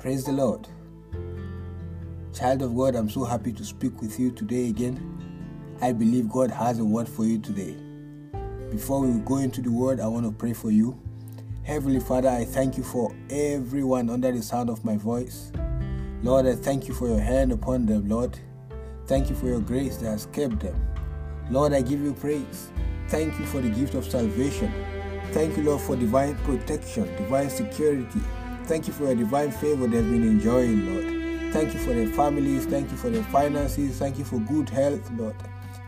Praise the Lord. Child of God, I'm so happy to speak with you today again. I believe God has a word for you today. Before we go into the word, I want to pray for you. Heavenly Father, I thank you for everyone under the sound of my voice. Lord, I thank you for your hand upon them, Lord. Thank you for your grace that has kept them. Lord, I give you praise. Thank you for the gift of salvation. Thank you, Lord, for divine protection, divine security. Thank you for your divine favor they've been enjoying, Lord. Thank you for their families. Thank you for their finances. Thank you for good health, Lord.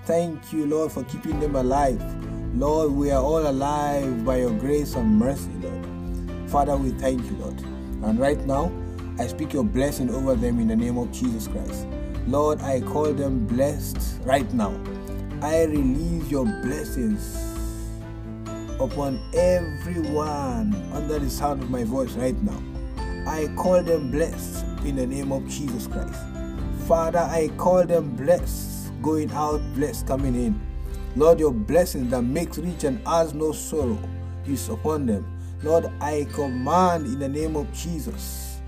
Thank you, Lord, for keeping them alive. Lord, we are all alive by your grace and mercy, Lord. Father, we thank you, Lord. And right now, I speak your blessing over them in the name of Jesus Christ. Lord, I call them blessed right now. I release your blessings upon everyone under the sound of my voice right now. I call them blessed in the name of Jesus Christ. Father, I call them blessed going out, blessed coming in. Lord, your blessing that makes rich and has no sorrow is upon them. Lord, I command in the name of Jesus.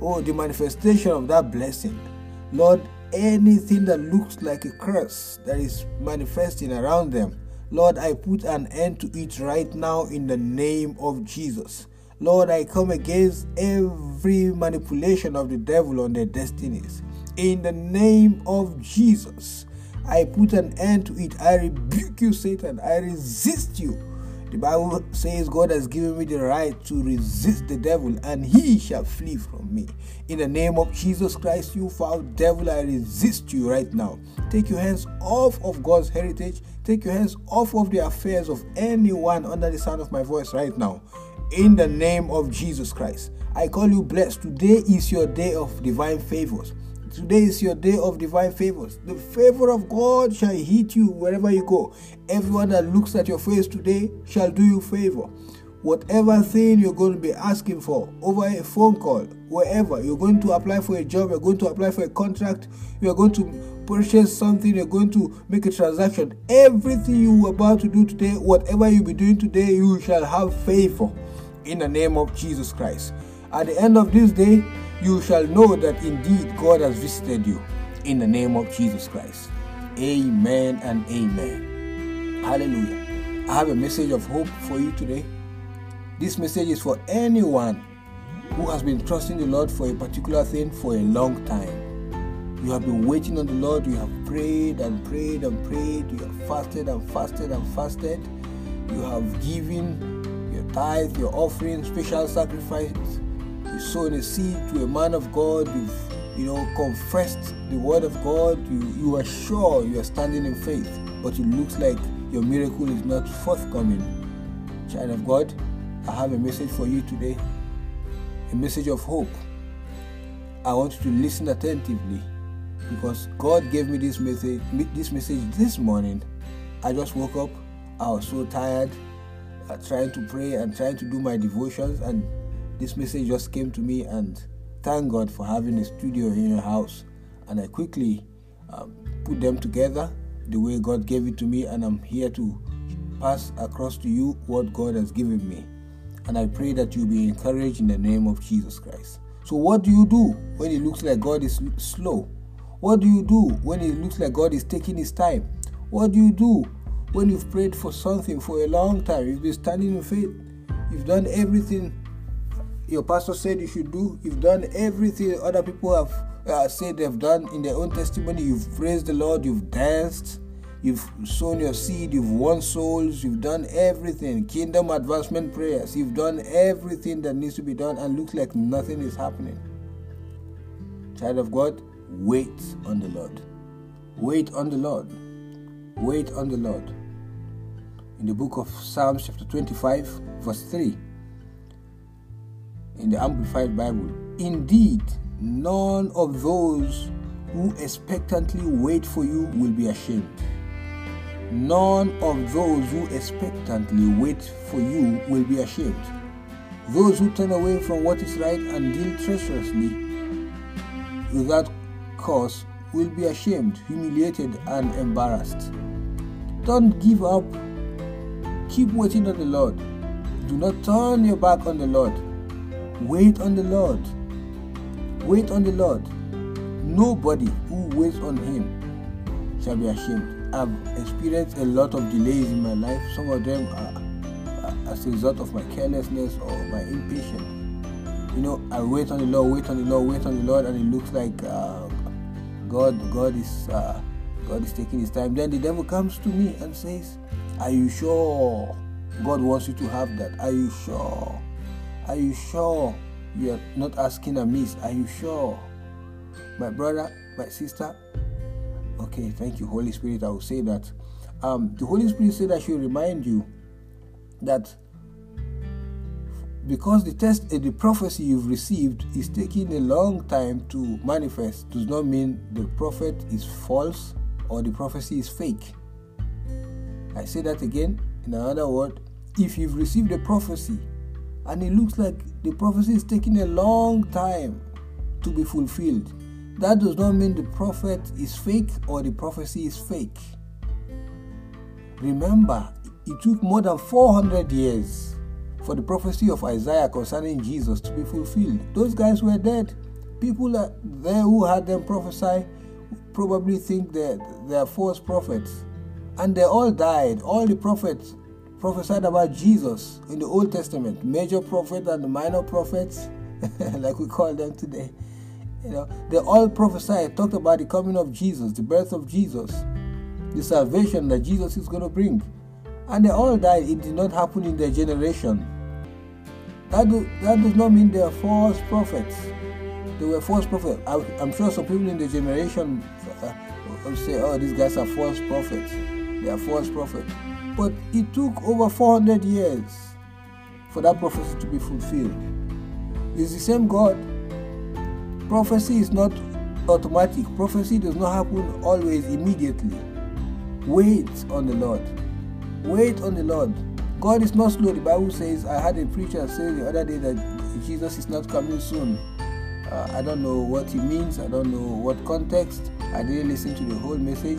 Oh, the manifestation of that blessing. Lord, anything that looks like a curse that is manifesting around them, Lord, I put an end to it right now in the name of Jesus. Lord, I come against every manipulation of the devil on their destinies. In the name of Jesus, I put an end to it. I rebuke you, Satan. I resist you. The Bible says God has given me the right to resist the devil and he shall flee from me. In the name of Jesus Christ, you foul devil, I resist you right now. Take your hands off of God's heritage. Take your hands off of the affairs of anyone under the sound of my voice right now. In the name of Jesus Christ, I call you blessed. Today is your day of divine favors. Today is your day of divine favors. The favor of God shall hit you wherever you go. Everyone that looks at your face today shall do you favor. Whatever thing you're going to be asking for over a phone call, wherever you're going to apply for a job, you're going to apply for a contract, you're going to purchase something, you're going to make a transaction. Everything you are about to do today, whatever you be doing today, you shall have favor in the name of Jesus Christ. At the end of this day, you shall know that indeed God has visited you in the name of Jesus Christ. Amen and amen. Hallelujah. I have a message of hope for you today. This message is for anyone who has been trusting the Lord for a particular thing for a long time. You have been waiting on the Lord, you have prayed and prayed and prayed, you have fasted and fasted and fasted, you have given tithe, your offering, special sacrifice You sown a seed to a man of God, you've you know confessed the word of God, you, you are sure you are standing in faith, but it looks like your miracle is not forthcoming. Child of God, I have a message for you today. A message of hope. I want you to listen attentively because God gave me this message this message this morning. I just woke up. I was so tired uh, trying to pray and trying to do my devotions and this message just came to me, and thank God for having a studio in your house. And I quickly um, put them together the way God gave it to me, and I'm here to pass across to you what God has given me. And I pray that you be encouraged in the name of Jesus Christ. So, what do you do when it looks like God is slow? What do you do when it looks like God is taking his time? What do you do when you've prayed for something for a long time? You've been standing in faith, you've done everything your pastor said you should do. You've done everything other people have uh, said they've done in their own testimony. You've praised the Lord, you've danced, you've sown your seed, you've won souls, you've done everything. Kingdom advancement prayers, you've done everything that needs to be done, and looks like nothing is happening. Child of God, wait on the Lord. Wait on the Lord. Wait on the Lord. In the book of Psalms, chapter 25, verse 3 in the Amplified Bible. Indeed, none of those who expectantly wait for you will be ashamed. None of those who expectantly wait for you will be ashamed. Those who turn away from what is right and deal treacherously without cause will be ashamed, humiliated, and embarrassed. Don't give up. Keep waiting on the Lord. Do not turn your back on the Lord. Wait on the Lord. Wait on the Lord. Nobody who waits on Him shall be ashamed. I've experienced a lot of delays in my life. Some of them are as a result of my carelessness or my impatience. You know, I wait on the Lord, wait on the Lord, wait on the Lord, and it looks like uh, God, God is, uh, God is taking His time. Then the devil comes to me and says, "Are you sure God wants you to have that? Are you sure? Are you sure you are not asking amiss? Are you sure, my brother, my sister?" Okay, thank you, Holy Spirit. I will say that. Um, the Holy Spirit said I should remind you that because the test uh, the prophecy you've received is taking a long time to manifest does not mean the prophet is false or the prophecy is fake i say that again in another word if you've received a prophecy and it looks like the prophecy is taking a long time to be fulfilled that does not mean the prophet is fake or the prophecy is fake remember it took more than 400 years for the prophecy of Isaiah concerning Jesus to be fulfilled. Those guys were dead. People there who had them prophesy probably think that they are false prophets. And they all died. All the prophets prophesied about Jesus in the Old Testament, major prophets and minor prophets, like we call them today. You know, they all prophesied, talked about the coming of Jesus, the birth of Jesus, the salvation that Jesus is going to bring. And they all died. It did not happen in their generation. That, do, that does not mean they are false prophets. They were false prophets. I, am sure some people in the generation uh, will say, oh, these guys are false prophets. They are false prophet. But it took over 400 years for that prophecy to be fulfilled. It's the same God. Prophecy is not automatic. Prophecy does not happen always immediately. Wait on the Lord. Wait on the Lord. God is not slow. The Bible says, I had a preacher say the other day that Jesus is not coming soon. Uh, I don't know what he means. I don't know what context. I didn't listen to the whole message.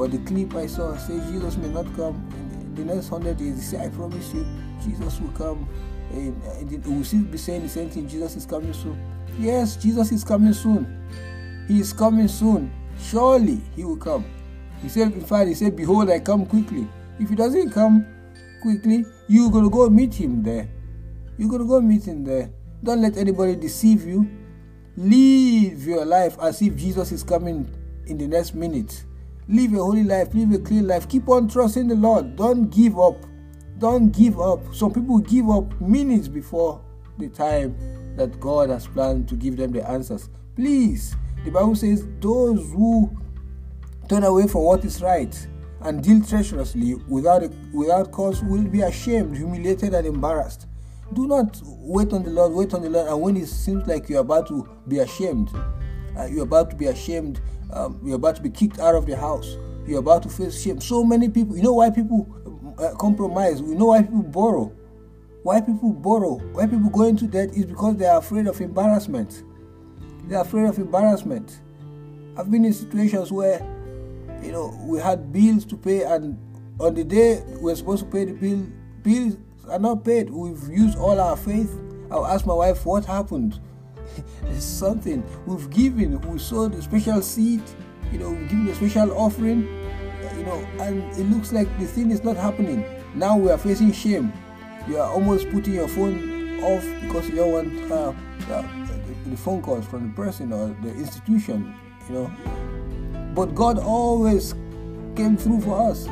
But the clip I saw says Jesus may not come in the next hundred years. He said, I promise you, Jesus will come. And, will still be saying the same thing. Jesus is coming soon. Yes, Jesus is coming soon. He is coming soon. Surely he will come. He said, in fact, he said, Behold, I come quickly. If he doesn't come, quickly, you're going to go meet him there. You're going to go meet him there. Don't let anybody deceive you. Live your life as if Jesus is coming in the next minute. Live a holy life, live a clean life. Keep on trusting the Lord. Don't give up. Don't give up. Some people give up minutes before the time that God has planned to give them the answers. Please, the Bible says, those who turn away from what is right and deal treacherously without, a, without cause will be ashamed, humiliated, and embarrassed. Do not wait on the Lord, wait on the Lord, and when it seems like you're about to be ashamed, uh, you're about to be ashamed, um, you're about to be kicked out of the house, you're about to face shame. So many people, you know why people uh, compromise, You know why people borrow. Why people borrow, why people go into debt is because they are afraid of embarrassment. They are afraid of embarrassment. I've been in situations where you know, we had bills to pay, and on the day we are supposed to pay the bill, bills are not paid. We've used all our faith. I'll ask my wife what happened. It's something we've given. We sowed a special seed. You know, we've given a special offering. You know, and it looks like the thing is not happening. Now we are facing shame. You are almost putting your phone off because you don't want uh, the, the phone calls from the person or the institution. You know, but God always came through for us.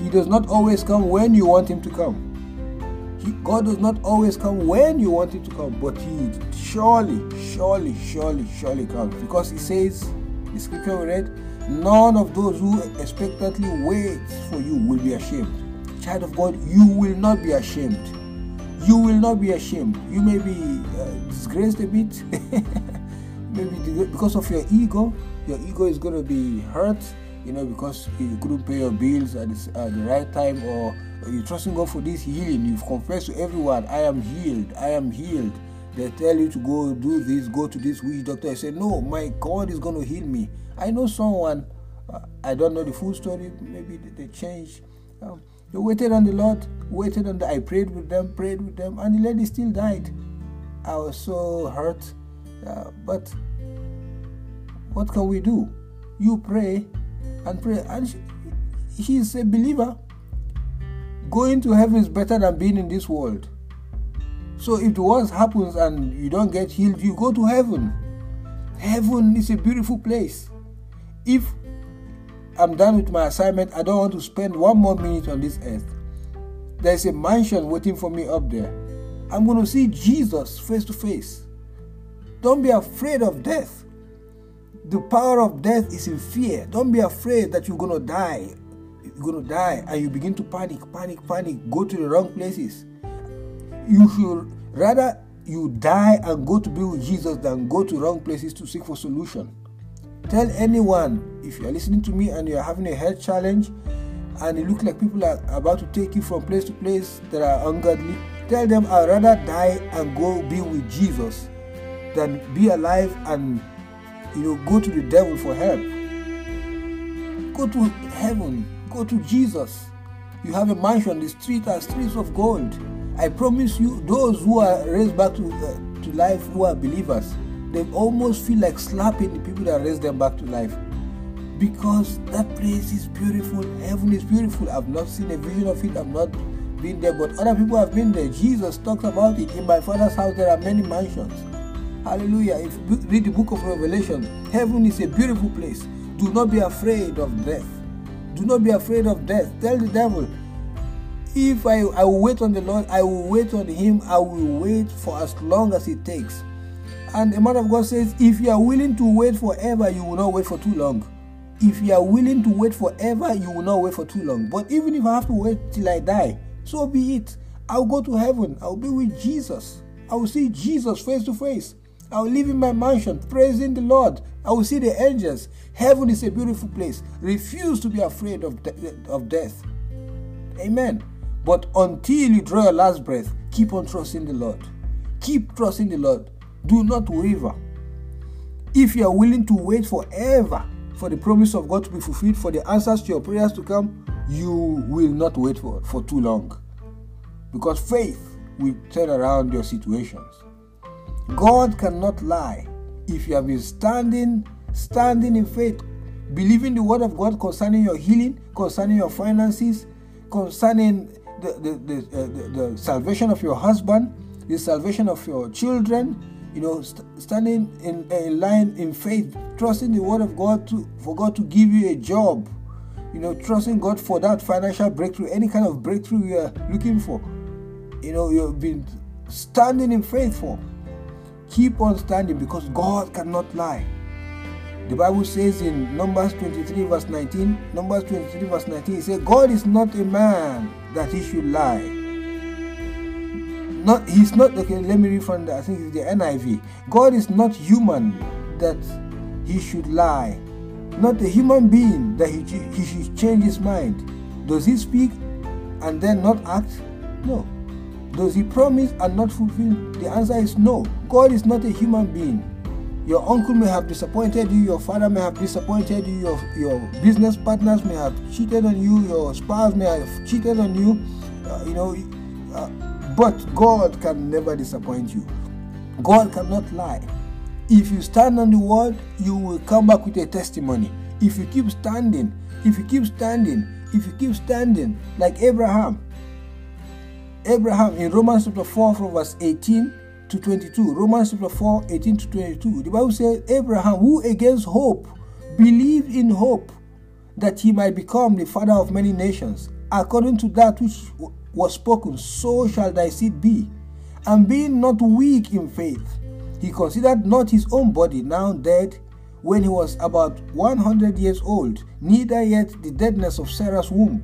He does not always come when you want Him to come. God does not always come when you want Him to come, but He surely, surely, surely, surely comes. Because He says, the scripture we read, none of those who expectantly wait for you will be ashamed. Child of God, you will not be ashamed. You will not be ashamed. You may be uh, disgraced a bit, maybe because of your ego, your ego is going to be hurt you know because you couldn't pay your bills at, this, at the right time or you're trusting god for this healing? You've confessed to everyone i am healed i am healed. They tell you to go do this go to this witch doctor. I say no my god is going to heal me. I know someone uh, i don't know the full story maybe they changed um, they waited on the lord waited on the i prayed with them prayed with them and the lady still died. I was so hurt. Uh, but what can we do? You pray and pray. And she, she's a believer. Going to heaven is better than being in this world. So if the worst happens and you don't get healed, you go to heaven. Heaven is a beautiful place. If I'm done with my assignment, I don't want to spend one more minute on this earth. There's a mansion waiting for me up there. I'm going to see Jesus face to face. Don't be afraid of death. The power of death is in fear. Don't be afraid that you're going to die. You're going to die and you begin to panic, panic, panic, go to the wrong places. You should rather you die and go to be with Jesus than go to wrong places to seek for solution. Tell anyone if you are listening to me and you are having a health challenge and it looks like people are about to take you from place to place that are ungodly, tell them I'd rather die and go be with Jesus than be alive and you know go to the devil for help. Go to heaven, go to Jesus. You have a mansion, the streets are streets of gold. I promise you, those who are raised back to, uh, to life who are believers, they almost feel like slapping the people that raised them back to life. Because that place is beautiful, heaven is beautiful. I've not seen a vision of it, I've not been there, but other people have been there. Jesus talks about it. In my father's house, there are many mansions. Hallelujah. If you read the book of Revelation, heaven is a beautiful place. Do not be afraid of death. Do not be afraid of death. Tell the devil, if I, I will wait on the Lord, I will wait on him, I will wait for as long as it takes. And the man of God says, if you are willing to wait forever, you will not wait for too long. If you are willing to wait forever, you will not wait for too long. But even if I have to wait till I die, so be it. I'll go to heaven. I'll be with Jesus. I will see Jesus face to face. I will live in my mansion, praising the Lord. I will see the angels. Heaven is a beautiful place. Refuse to be afraid of, de- of death. Amen. But until you draw your last breath, keep on trusting the Lord. Keep trusting the Lord. Do not waver. If you are willing to wait forever for the promise of God to be fulfilled, for the answers to your prayers to come, you will not wait for, for too long. Because faith will turn around your situations. God cannot lie. If you have been standing, standing in faith, believing the word of God concerning your healing, concerning your finances, concerning the, the, the, uh, the, the salvation of your husband, the salvation of your children, you know, st- standing in, in line in faith, trusting the word of God to for God to give you a job, you know, trusting God for that financial breakthrough, any kind of breakthrough you are looking for. You know, you've been standing in faith for. Keep on standing because God cannot lie. The Bible says in Numbers 23, verse 19, Numbers 23, verse 19, it says, God is not a man that he should lie. Not he's not okay, let me read from the I think it's the NIV. God is not human that he should lie. Not a human being that he, he should change his mind. Does he speak and then not act? No. Does he promise and not fulfill? The answer is no. God is not a human being. Your uncle may have disappointed you, your father may have disappointed you, your, your business partners may have cheated on you, your spouse may have cheated on you, uh, you know, uh, but God can never disappoint you. God cannot lie. If you stand on the word, you will come back with a testimony. If you keep standing, if you keep standing, if you keep standing, like Abraham. Abraham in Romans chapter 4 from verse 18 to 22. Romans chapter 4, 18 to 22. The Bible says, Abraham, who against hope believed in hope that he might become the father of many nations, according to that which was spoken, so shall thy seed be. And being not weak in faith, he considered not his own body now dead when he was about 100 years old, neither yet the deadness of Sarah's womb.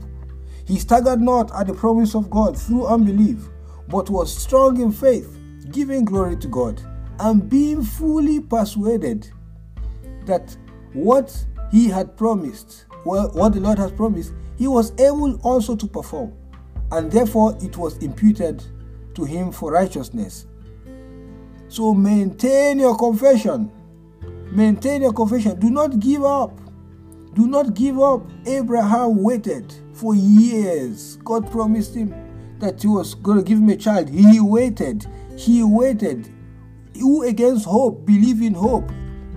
He staggered not at the promise of God through unbelief, but was strong in faith, giving glory to God, and being fully persuaded that what he had promised, well, what the Lord has promised, he was able also to perform, and therefore it was imputed to him for righteousness. So maintain your confession. Maintain your confession. Do not give up. Do not give up. Abraham waited for years. God promised him that he was going to give him a child. He waited. He waited. Who against hope believe in hope?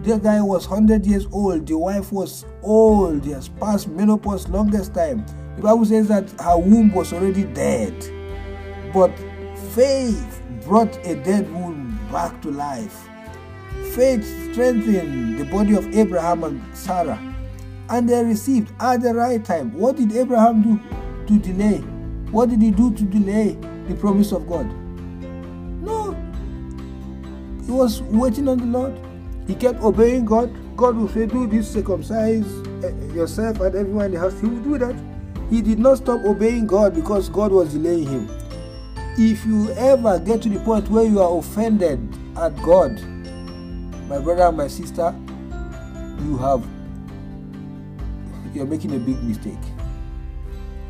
The guy was 100 years old. The wife was old. He has passed menopause longest time. The Bible says that her womb was already dead. But faith brought a dead womb back to life. Faith strengthened the body of Abraham and Sarah. And they received at the right time. What did Abraham do to delay? What did he do to delay the promise of God? No. He was waiting on the Lord. He kept obeying God. God will say, Do this, circumcise eh, yourself and everyone in the house. He will do that. He did not stop obeying God because God was delaying him. If you ever get to the point where you are offended at God, my brother and my sister, you have you're making a big mistake.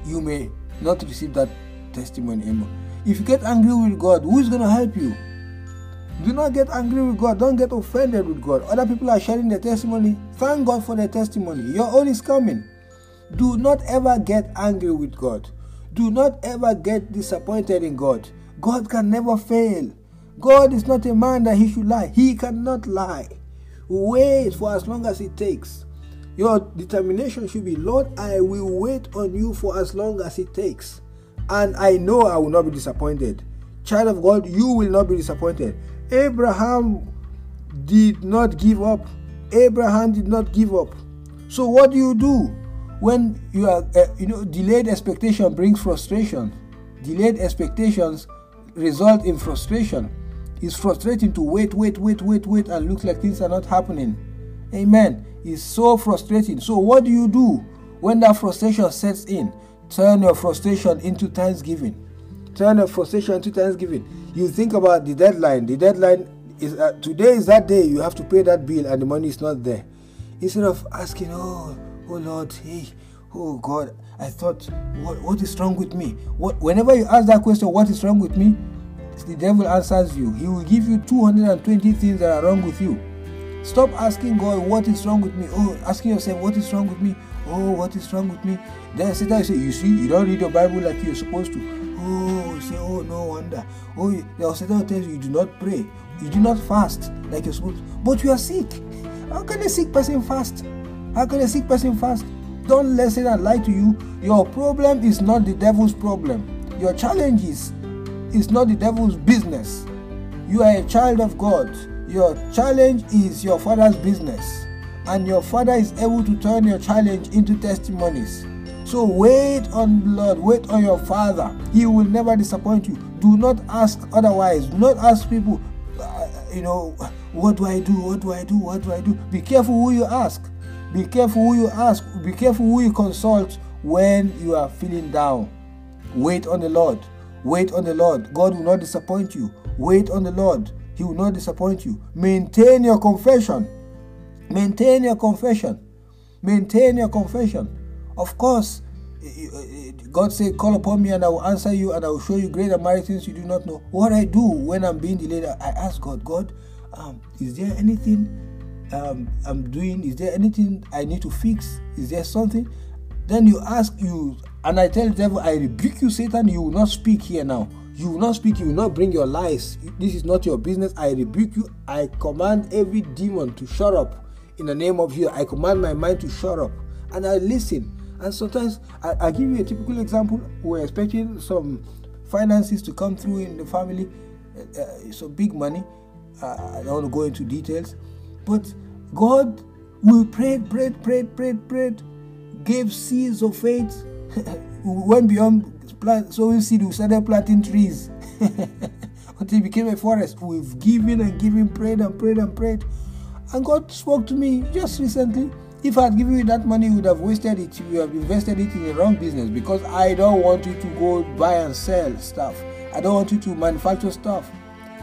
You may not receive that testimony anymore. If you get angry with God, who is going to help you? Do not get angry with God. Don't get offended with God. Other people are sharing their testimony. Thank God for their testimony. Your own is coming. Do not ever get angry with God. Do not ever get disappointed in God. God can never fail. God is not a man that he should lie. He cannot lie. Wait for as long as it takes. Your determination should be, Lord, I will wait on you for as long as it takes. And I know I will not be disappointed. Child of God, you will not be disappointed. Abraham did not give up. Abraham did not give up. So what do you do when you are uh, you know delayed expectation brings frustration. Delayed expectations result in frustration. It's frustrating to wait, wait, wait, wait, wait and look like things are not happening. Amen. It's so frustrating. So what do you do when that frustration sets in? Turn your frustration into thanksgiving. Turn your frustration into thanksgiving you think about the deadline. The deadline is uh, today is that day you have to pay that bill and the money is not there. Instead of asking, oh, oh Lord, hey, oh God, I thought, what, what is wrong with me? What, whenever you ask that question, what is wrong with me? The devil answers you. He will give you 220 things that are wrong with you. Stop asking God, what is wrong with me? Oh, asking yourself, what is wrong with me? Oh, what is wrong with me? Then Satan will say, you see, you don't read your Bible like you're supposed to. Oh, you say, oh, no wonder. Oh, the Satan tells you you do not pray, you do not fast like you're supposed to, but you are sick. How can a sick person fast? How can a sick person fast? Don't let Satan lie to you. Your problem is not the devil's problem. Your challenge is, is not the devil's business. You are a child of God. Your challenge is your father's business. And your father is able to turn your challenge into testimonies. So wait on the Lord, wait on your Father. He will never disappoint you. Do not ask otherwise. Do not ask people, uh, you know, what do I do? What do I do? What do I do? Be careful who you ask. Be careful who you ask. Be careful who you consult when you are feeling down. Wait on the Lord. Wait on the Lord. God will not disappoint you. Wait on the Lord. He will not disappoint you. Maintain your confession. Maintain your confession. Maintain your confession. Of course, God said, Call upon me and I will answer you and I will show you greater mighty things you do not know. What I do when I'm being delayed, I ask God, God, um, is there anything um, I'm doing? Is there anything I need to fix? Is there something? Then you ask you, and I tell the devil, I rebuke you, Satan, you will not speak here now. You will not speak, you will not bring your lies. This is not your business. I rebuke you. I command every demon to shut up in the name of you. I command my mind to shut up. And I listen and sometimes I, I give you a typical example. We're expecting some finances to come through in the family, uh, uh, some big money. Uh, I don't want to go into details, but God, we prayed, prayed, prayed, prayed, prayed, gave seeds of faith. we went beyond plant, sowing seed. We started planting trees until it became a forest. We've given and given, prayed and prayed and prayed, and God spoke to me just recently if I had given you that money, you would have wasted it. You have invested it in the wrong business because I don't want you to go buy and sell stuff. I don't want you to manufacture stuff.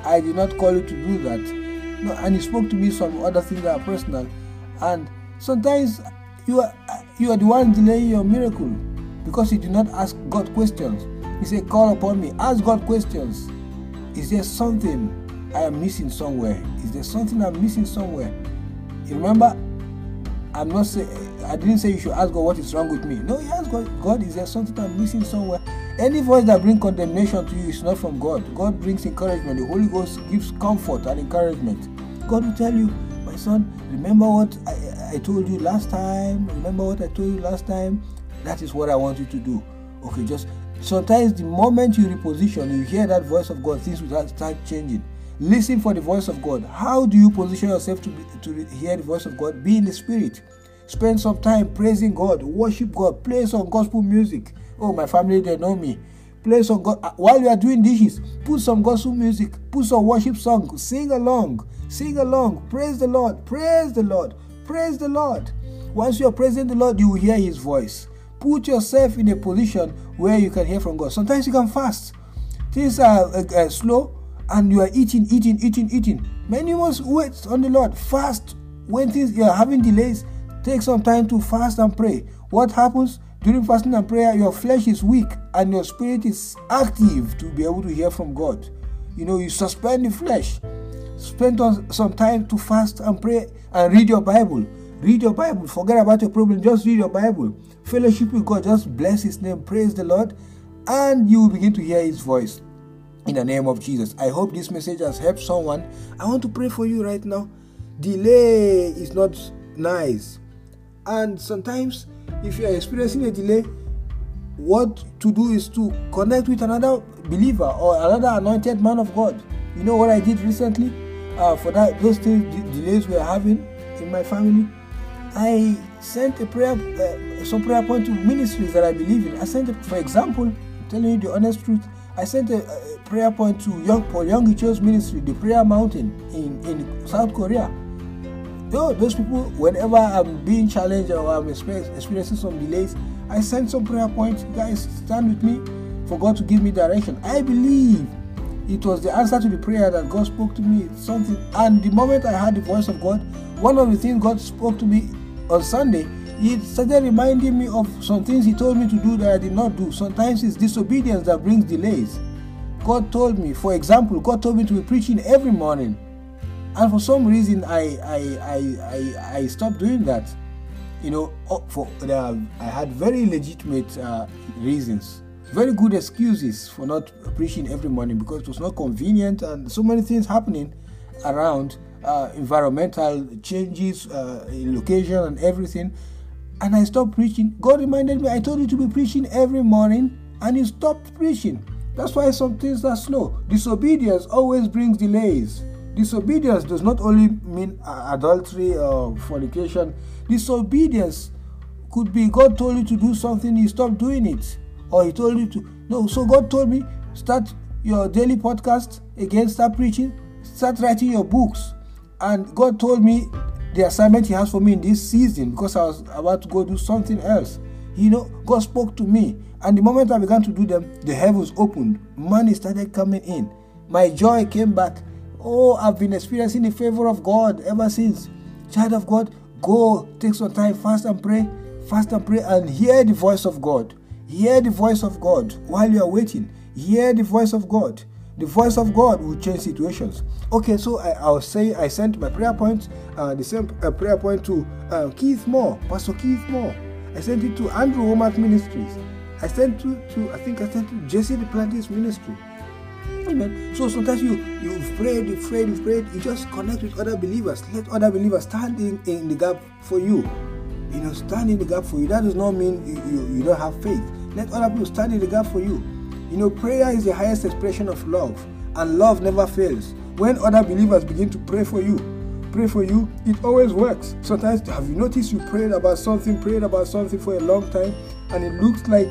I did not call you to do that. No, and he spoke to me some other things that are personal. And sometimes you are you are the one delaying your miracle because you did not ask God questions. He said, Call upon me, ask God questions. Is there something I am missing somewhere? Is there something I'm missing somewhere? You remember I'm not saying I didn't say you should ask God what is wrong with me. No, you ask God, God, is there something I'm missing somewhere? Any voice that brings condemnation to you is not from God. God brings encouragement. The Holy Ghost gives comfort and encouragement. God will tell you, my son, remember what I, I told you last time. Remember what I told you last time. That is what I want you to do. Okay, just sometimes the moment you reposition, you hear that voice of God, things will start changing. Listen for the voice of God. How do you position yourself to be, to hear the voice of God? Be in the spirit. Spend some time praising God, worship God, play some gospel music. Oh, my family, they know me. Play some God uh, while you are doing dishes. Put some gospel music, put some worship song, sing along, sing along. Praise the Lord, praise the Lord, praise the Lord. Once you are praising the Lord, you will hear His voice. Put yourself in a position where you can hear from God. Sometimes you can fast. Things are uh, uh, slow, and you are eating, eating, eating, eating. Many must wait on the Lord. Fast when things you are having delays Take some time to fast and pray. What happens during fasting and prayer? Your flesh is weak and your spirit is active to be able to hear from God. You know, you suspend the flesh. Spend some time to fast and pray and read your Bible. Read your Bible. Forget about your problem. Just read your Bible. Fellowship with God. Just bless His name. Praise the Lord. And you will begin to hear His voice in the name of Jesus. I hope this message has helped someone. I want to pray for you right now. Delay is not nice. And sometimes, if you are experiencing a delay, what to do is to connect with another believer or another anointed man of God. You know what I did recently uh, for that those delays we are having in my family. I sent a prayer, uh, some prayer point to ministries that I believe in. I sent, for example, telling you the honest truth. I sent a, a prayer point to Young Paul Young Church Ministry, the Prayer Mountain in in South Korea though those people, whenever I'm being challenged or I'm experiencing some delays, I send some prayer points. Guys, stand with me for God to give me direction. I believe it was the answer to the prayer that God spoke to me. Something, and the moment I heard the voice of God, one of the things God spoke to me on Sunday, He started reminding me of some things He told me to do that I did not do. Sometimes it's disobedience that brings delays. God told me, for example, God told me to be preaching every morning and for some reason I I I I, I stopped doing that. You know, for uh, I had very legitimate uh, reasons, very good excuses for not preaching every morning because it was not convenient and so many things happening around uh, environmental changes, uh, location, and everything. And I stopped preaching. God reminded me, I told you to be preaching every morning, and you stopped preaching. That's why some things are slow. Disobedience always brings delays. Disobedience does not only mean adultery or fornication. Disobedience could be God told you to do something, you stop doing it. Or He told you to. No, so God told me, start your daily podcast again, start preaching, start writing your books. And God told me the assignment He has for me in this season because I was about to go do something else. You know, God spoke to me. And the moment I began to do them, the heavens opened. Money started coming in. My joy came back. Oh, I've been experiencing the favor of God ever since. Child of God, go take some time, fast and pray, fast and pray, and hear the voice of God. Hear the voice of God while you are waiting. Hear the voice of God. The voice of God will change situations. Okay, so I, I'll say I sent my prayer point, uh, the same uh, prayer point to uh, Keith Moore, Pastor Keith Moore. I sent it to Andrew Wommack Ministries. I sent to, to I think I sent it to Jesse Duplantis Ministry. Amen. So sometimes you you've prayed, you've prayed, you've prayed, you just connect with other believers. Let other believers stand in, in the gap for you. You know, stand in the gap for you. That does not mean you, you, you don't have faith. Let other people stand in the gap for you. You know, prayer is the highest expression of love, and love never fails. When other believers begin to pray for you, pray for you, it always works. Sometimes have you noticed you prayed about something, prayed about something for a long time, and it looks like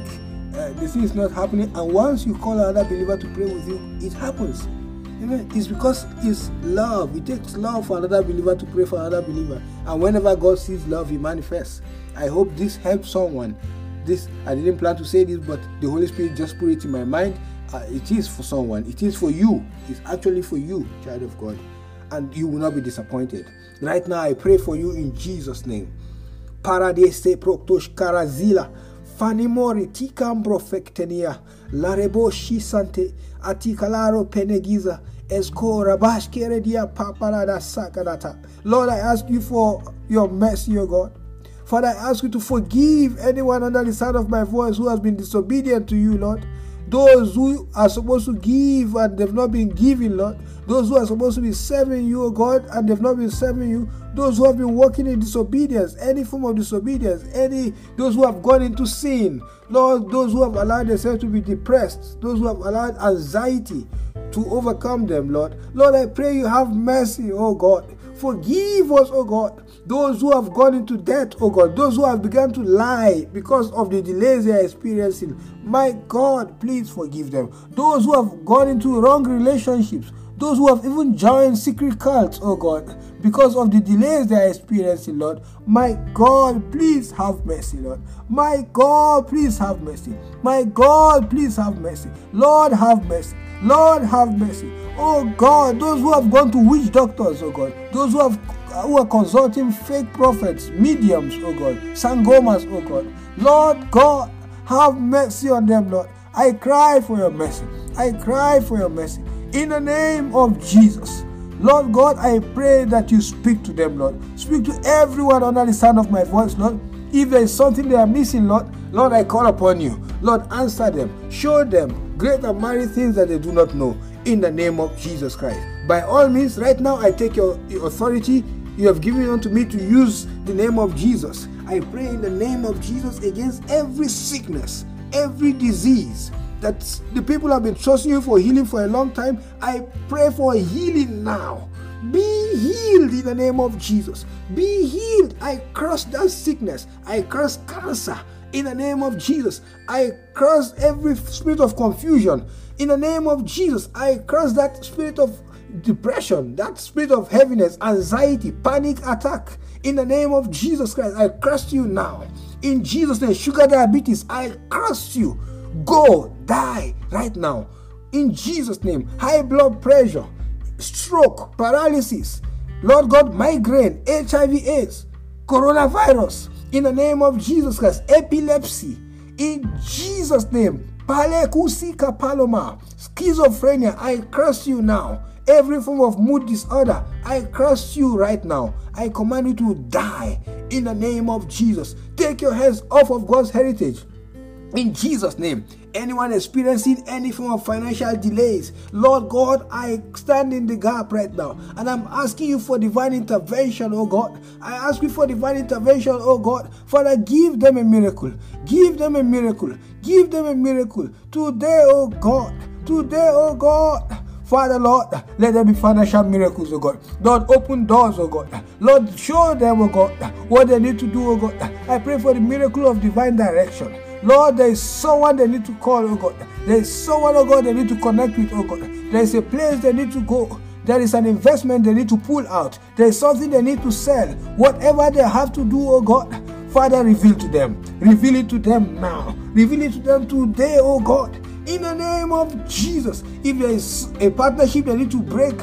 uh, the thing is not happening, and once you call another believer to pray with you, it happens. Amen. It's because it's love. It takes love for another believer to pray for another believer. And whenever God sees love, He manifests. I hope this helps someone. This I didn't plan to say this, but the Holy Spirit just put it in my mind. Uh, it is for someone. It is for you. It's actually for you, child of God, and you will not be disappointed. Right now, I pray for you in Jesus' name. Paradise proctos karazila fanimori tikambro fectenia larebo shisante atikalaro penegiza eskora bashkeredia paparada sakanata lord i ask you for your mercy o god Father, I ask you to forgive anyone under the sound of my voice who has been disobedient to you, Lord. Those who are supposed to give and they've not been giving, Lord. Those who are supposed to be serving you, God, and they've not been serving you. Those who have been walking in disobedience, any form of disobedience, any those who have gone into sin, Lord, those who have allowed themselves to be depressed, those who have allowed anxiety to overcome them, Lord. Lord, I pray you have mercy, oh God. Forgive us, oh God. Those who have gone into debt, oh God. Those who have begun to lie because of the delays they are experiencing. My God, please forgive them. Those who have gone into wrong relationships. Those who have even joined secret cults, oh God, because of the delays they are experiencing, Lord. My God, please have mercy, Lord. My God, please have mercy. My God, please have mercy. Lord, have mercy. Lord, have mercy. Oh God, those who have gone to witch doctors, oh God, those who have who are consulting fake prophets, mediums, oh God, sangomas, oh God. Lord God, have mercy on them, Lord. I cry for your mercy. I cry for your mercy. In the name of Jesus. Lord God, I pray that you speak to them, Lord. Speak to everyone under the sound of my voice, Lord. If there is something they are missing, Lord, Lord, I call upon you. Lord, answer them. Show them great and mighty things that they do not know. In the name of Jesus Christ. By all means, right now I take your, your authority you have given unto me to use the name of Jesus. I pray in the name of Jesus against every sickness, every disease, that the people have been trusting you for healing for a long time. I pray for healing now. Be healed in the name of Jesus. Be healed. I curse that sickness. I curse cancer in the name of Jesus. I curse every spirit of confusion in the name of Jesus. I curse that spirit of depression, that spirit of heaviness, anxiety, panic attack in the name of Jesus Christ. I curse you now. In Jesus' name, sugar diabetes, I curse you. Go, die right now. In Jesus' name, high blood pressure, stroke, paralysis, Lord God, migraine, HIV, AIDS, coronavirus, in the name of Jesus Christ, epilepsy, in Jesus' name, Palekusika Paloma, schizophrenia, I curse you now. Every form of mood disorder, I curse you right now. I command you to die in the name of Jesus. Take your hands off of God's heritage. In Jesus' name, anyone experiencing any form of financial delays, Lord God, I stand in the gap right now and I'm asking you for divine intervention, oh God. I ask you for divine intervention, oh God. Father, give them a miracle. Give them a miracle. Give them a miracle. Today, oh God. Today, oh God. Father, Lord, let there be financial miracles, oh God. Lord, open doors, oh God. Lord, show them, oh God, what they need to do, oh God. I pray for the miracle of divine direction. Lord, there is someone they need to call, oh God. There is someone, oh God, they need to connect with, oh God. There is a place they need to go. There is an investment they need to pull out. There is something they need to sell. Whatever they have to do, oh God, Father, reveal to them. Reveal it to them now. Reveal it to them today, oh God in the name of Jesus. If there is a partnership they need to break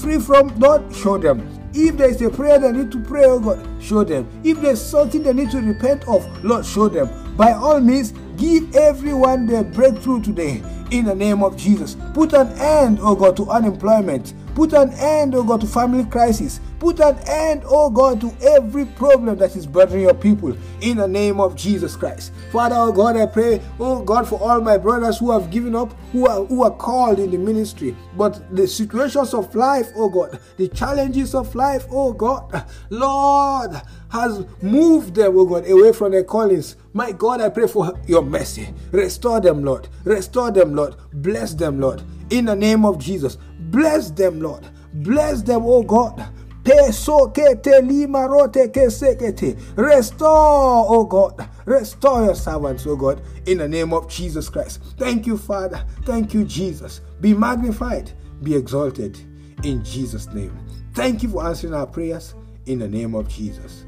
free from, Lord, show them. If there is a prayer they need to pray, oh God, show them. If there's something they need to repent of, Lord, show them. By all means, give everyone their breakthrough today in the name of Jesus. Put an end, oh God, to unemployment. Put an end, oh God, to family crisis. Put an end, oh God, to every problem that is bothering your people in the name of Jesus Christ. Father, oh God, I pray, oh God, for all my brothers who have given up, who are, who are called in the ministry, but the situations of life, oh God, the challenges of life, oh God, Lord, has moved them, oh God, away from their callings. My God, I pray for your mercy. Restore them, Lord. Restore them, Lord. Bless them, Lord. In the name of Jesus. Bless them, Lord. Bless them, oh God. Restore, oh God. Restore your servants, oh God, in the name of Jesus Christ. Thank you, Father. Thank you, Jesus. Be magnified, be exalted in Jesus' name. Thank you for answering our prayers in the name of Jesus.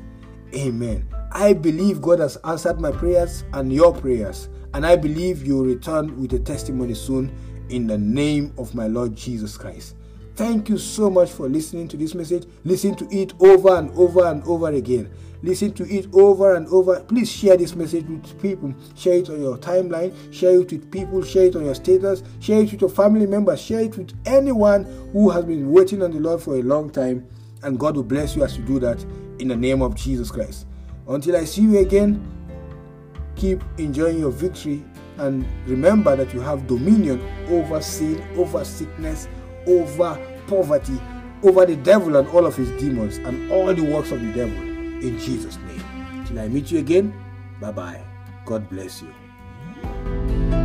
Amen. I believe God has answered my prayers and your prayers, and I believe you will return with a testimony soon in the name of my Lord Jesus Christ. Thank you so much for listening to this message. Listen to it over and over and over again. Listen to it over and over. Please share this message with people. Share it on your timeline. Share it with people. Share it on your status. Share it with your family members. Share it with anyone who has been waiting on the Lord for a long time. And God will bless you as you do that in the name of Jesus Christ. Until I see you again, keep enjoying your victory and remember that you have dominion over sin, over sickness, over poverty, over the devil and all of his demons and all the works of the devil in Jesus' name. Till I meet you again, bye bye. God bless you.